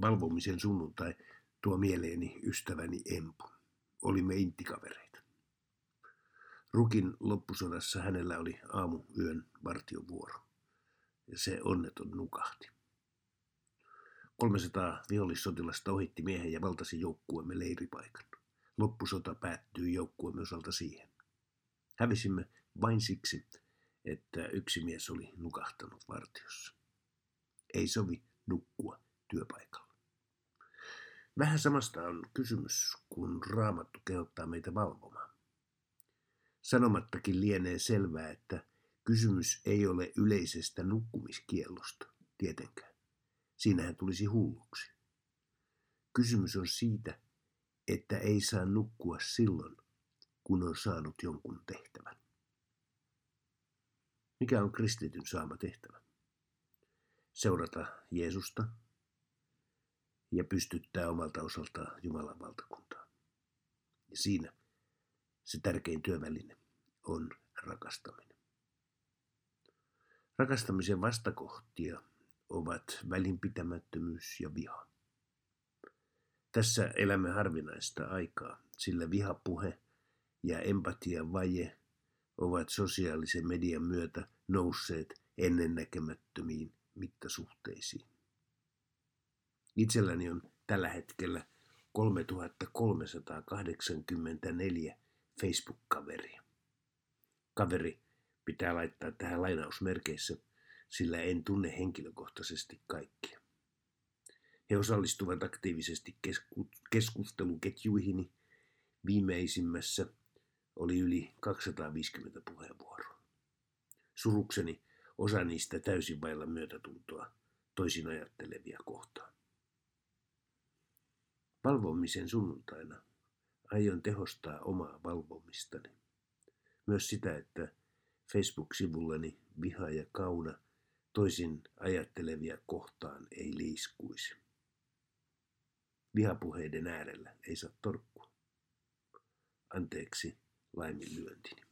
valvomisen sunnuntai tuo mieleeni ystäväni Empu. Olimme intikavereita. Rukin loppusodassa hänellä oli aamu yön vartiovuoro, ja se onneton nukahti. 300 vihollissotilasta ohitti miehen ja valtasi joukkueemme leiripaikan. Loppusota päättyi joukkueemme osalta siihen. Hävisimme vain siksi, että yksi mies oli nukahtanut vartiossa. Ei sovi nukkua työpaikalla. Vähän samasta on kysymys, kun raamattu kehottaa meitä valvomaan. Sanomattakin lienee selvää, että kysymys ei ole yleisestä nukkumiskiellosta, tietenkään. Siinähän tulisi hulluksi. Kysymys on siitä, että ei saa nukkua silloin, kun on saanut jonkun tehtävän. Mikä on kristityn saama tehtävä? Seurata Jeesusta ja pystyttää omalta osaltaan Jumalan valtakuntaa. Ja siinä se tärkein työväline on rakastaminen. Rakastamisen vastakohtia ovat välinpitämättömyys ja viha. Tässä elämme harvinaista aikaa, sillä vihapuhe ja empatian vaje ovat sosiaalisen median myötä nousseet ennennäkemättömiin mittasuhteisiin. Itselläni on tällä hetkellä 3384 Facebook-kaveria. Kaveri pitää laittaa tähän lainausmerkeissä, sillä en tunne henkilökohtaisesti kaikkia. He osallistuvat aktiivisesti keskusteluketjuihini. Viimeisimmässä oli yli 250 puheenvuoroa. Surukseni osa niistä täysin vailla myötätuntoa toisin ajattelevia kohtaan. Valvomisen sunnuntaina aion tehostaa omaa valvomistani. Myös sitä, että Facebook-sivullani viha ja kauna toisin ajattelevia kohtaan ei liiskuisi. Vihapuheiden äärellä ei saa torkkua. Anteeksi laiminlyöntini.